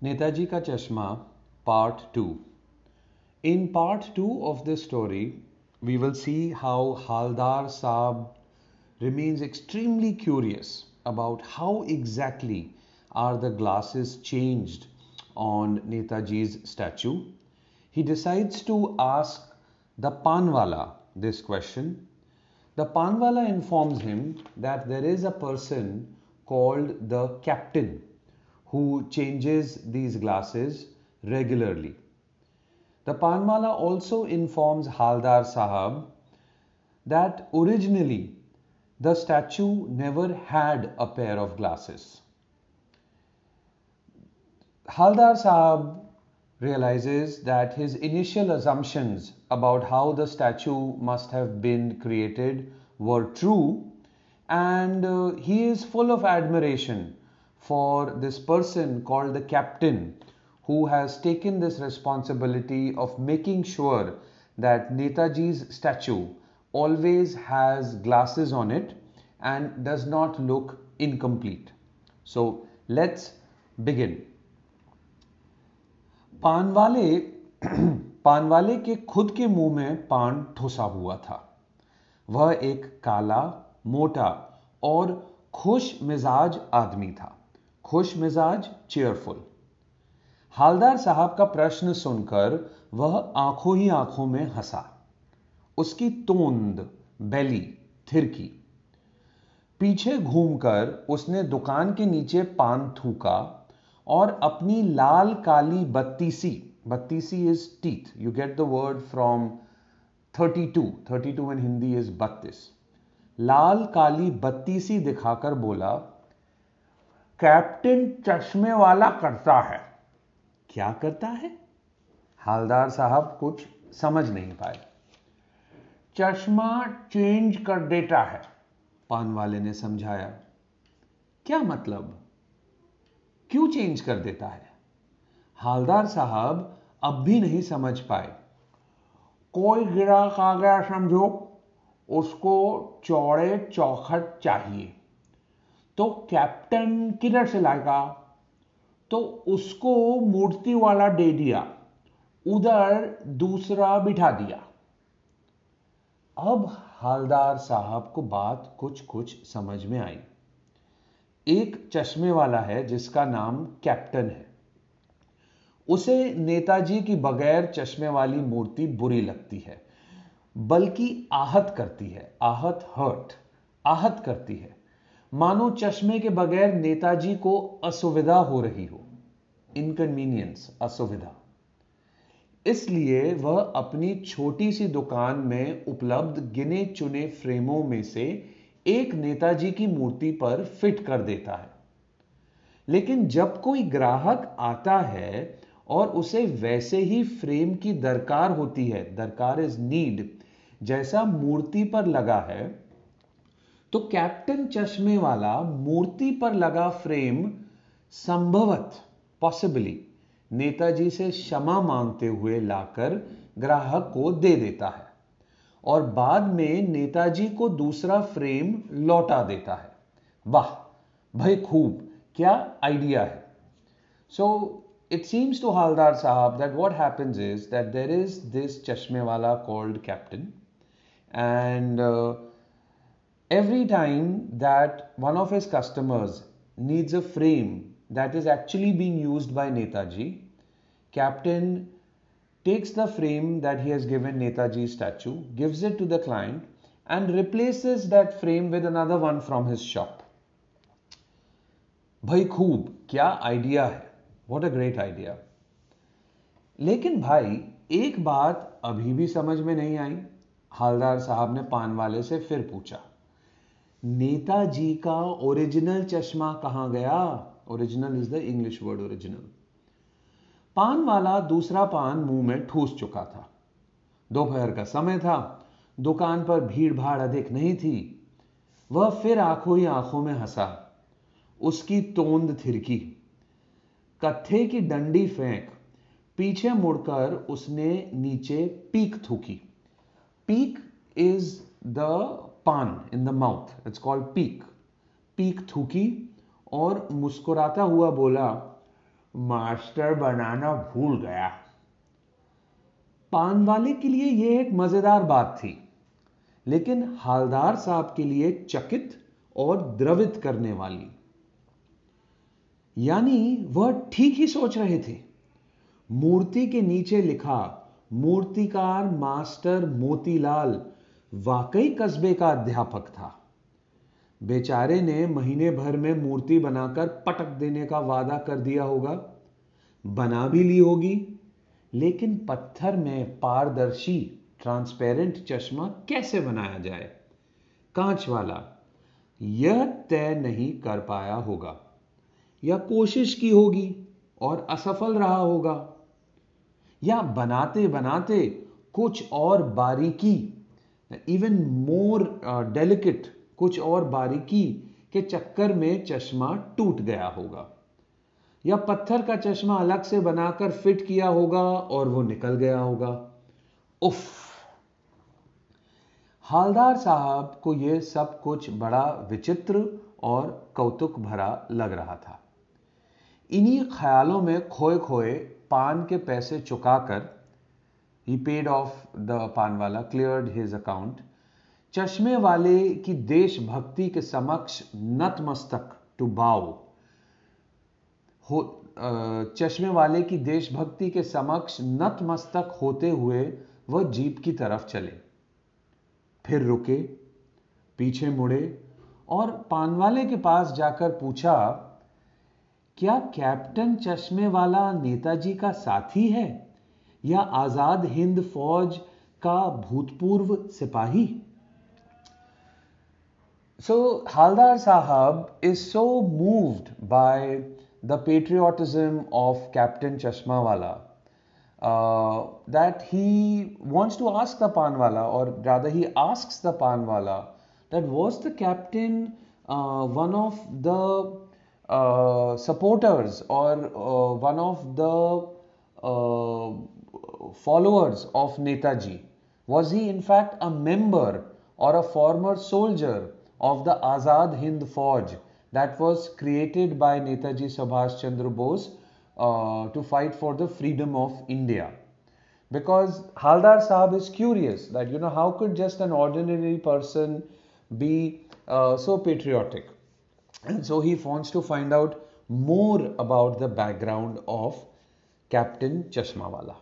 Ka Chashma, Part 2. In Part 2 of this story, we will see how Haldar Saab remains extremely curious about how exactly are the glasses changed on Netaji's statue. He decides to ask the Panwala this question. The Panwala informs him that there is a person called the captain who changes these glasses regularly. The Panmala also informs Haldar Sahab that originally the statue never had a pair of glasses. Haldar Sahab realizes that his initial assumptions about how the statue must have been created were true and uh, he is full of admiration for this person called the captain who has taken this responsibility of making sure that Netaji's statue always has glasses on it and does not look incomplete. So let's begin. पान वाले पान वाले के खुद के मुँह में पान ठुसा हुआ था वह एक काला मोटा और खुश मिजाज आदमी था खुश मिजाज चेयरफुल हालदार साहब का प्रश्न सुनकर वह आँखों ही आँखों में हंसा। उसकी तोंद, बैली, थिरकी। पीछे घूमकर उसने दुकान के नीचे पान थूका और अपनी लाल काली Battisi battisi is teeth you get the word from 32 32 in Hindi is battis. लाल काली बत्तीसी दिखाकर बोला कैप्टन चश्मे वाला करता है। क्या करता है? हालदार साहब कुछ समझ नहीं पाए। चश्मा चेंज कर देता है, पान वाले ने समझाया। क्या मतलब? क्यों चेंज कर देता है? हालदार साहब अब भी नहीं समझ पाए। कोई गिराक आ गया समझो, उसको चौड़े चौखट चाहिए। तो कैप्टन किधर से लाएगा? तो उसको मूर्ति वाला दे दिया, उधर दूसरा बिठा दिया। अब हालदार साहब को बात कुछ कुछ समझ में आई। एक चश्मे वाला है जिसका नाम कैप्टन है। उसे नेताजी की बगैर चश्मे वाली मूर्ति बुरी लगती है, बल्कि आहत करती है, आहत, हर्ट, आहत करती है। मानो चश्मे के बगैर नेताजी को असुविधा हो रही हो। इनकन्वीनियंस असुविधा। इसलिए वह अपनी छोटी सी दुकान में उपलब्ध गिने चुने फ्रेमों में से एक नेताजी की मूर्ति पर फिट कर देता है। लेकिन जब कोई ग्राहक आता है और उसे वैसे ही फ्रेम की दरकार होती है, दरकार इज़ नीड, जैसा मूर्ति पर लगा है तो कैप्टन चश्मे वाला मूर्ति पर लगा फ्रेम संभवत पॉसिबली नेताजी से क्षमा मांगते हुए लाकर ग्राहक को दे देता है और बाद में नेताजी को दूसरा फ्रेम लौटा देता है। वाह भाई खूब क्या आइडिया है। सो it seems to Haldar Sahab that what happens is that there is this Chashmewala called Captain, and uh, every time that one of his customers needs a frame that is actually being used by Netaji, Captain takes the frame that he has given Netaji's statue, gives it to the client, and replaces that frame with another one from his shop. भाई खूब क्या idea है what a great idea लेकिन भाई एक बात अभी भी समझ में नहीं आई हालदार साहब ने पान वाले से फिर पूछा नेताजी का ओरिजिनल चश्मा कहाँ गया? Original is the English word original पान वाला दूसरा पान मुँह में ठूस चुका था। दोपहर का समय था। दुकान पर भीड़ भाड़ अधिक नहीं थी। वह फिर आँखों ही आँखों में हंसा। उसकी तोंद थिरकी। कत्थे की डंडी फेंक। पीछे मुड़कर उसने नीचे पीक थूकी। Pik is the paan in the mouth it's called pik peak थूकी और मुस्कुराता हुआ बोला, मास्टर बनाना भूल गया। पान वाले के लिए यह एक मज़ेदार बात थी, लेकिन हालदार साहब के लिए चकित और द्रवित करने वाली। यानी वह ठीक ही सोच रहे थे। मूर्ति के नीचे लिखा, मूर्तिकार मास्टर मोतीलाल। वाकई कस्बे का अध्यापक था। बेचारे ने महीने भर में मूर्ति बनाकर पटक देने का वादा कर दिया होगा। बना भी ली होगी, लेकिन पत्थर में पारदर्शी, ट्रांसपेरेंट चश्मा कैसे बनाया जाए? कांच वाला, यह तय नहीं कर पाया होगा। या कोशिश की होगी और असफल रहा होगा। या बनाते बनाते कुछ और बारीकी इवन मोर डेलिकेट कुछ और बारीकी के चक्कर में चश्मा टूट गया होगा। या पत्थर का चश्मा अलग से बनाकर फिट किया होगा और वो निकल गया होगा। उफ। हालदार साहब को यह सब कुछ बड़ा विचित्र और कौतुक भरा लग रहा था। इन्हीं ख्यालों में खोए खोए पान के पैसे चुकाकर he paid off the paan wala cleared his account चश्मे वाले की देशभक्ति के समक्ष नतमस्तक टू बाव हो चश्मे वाले की देशभक्ति के समक्ष नतमस्तक होते हुए वह जीप की तरफ़ चले। फिर रुके, पीछे मुड़े और पानवाले के पास जाकर पूछा, क्या कैप्टन चश्मे वाला नेताजी का साथी है? या आज़ाद हिंद फौज का भूतपूर्व सिपाही? So so, Haldar sahab is so moved by the patriotism of captain chashma wala that he wants to ask the paan wala और Radha he ask the paan wala that was the captain one of the supporters और one of the followers of Netaji? Was he in fact a member or a former soldier of the Azad Hind Fauj that was created by Netaji Subhash Chandra Bose uh, to fight for the freedom of India. Because Haldar Sahab is curious that, you know, how could just an ordinary person be uh, so patriotic? And so he wants to find out more about the background of Captain Chashmawala.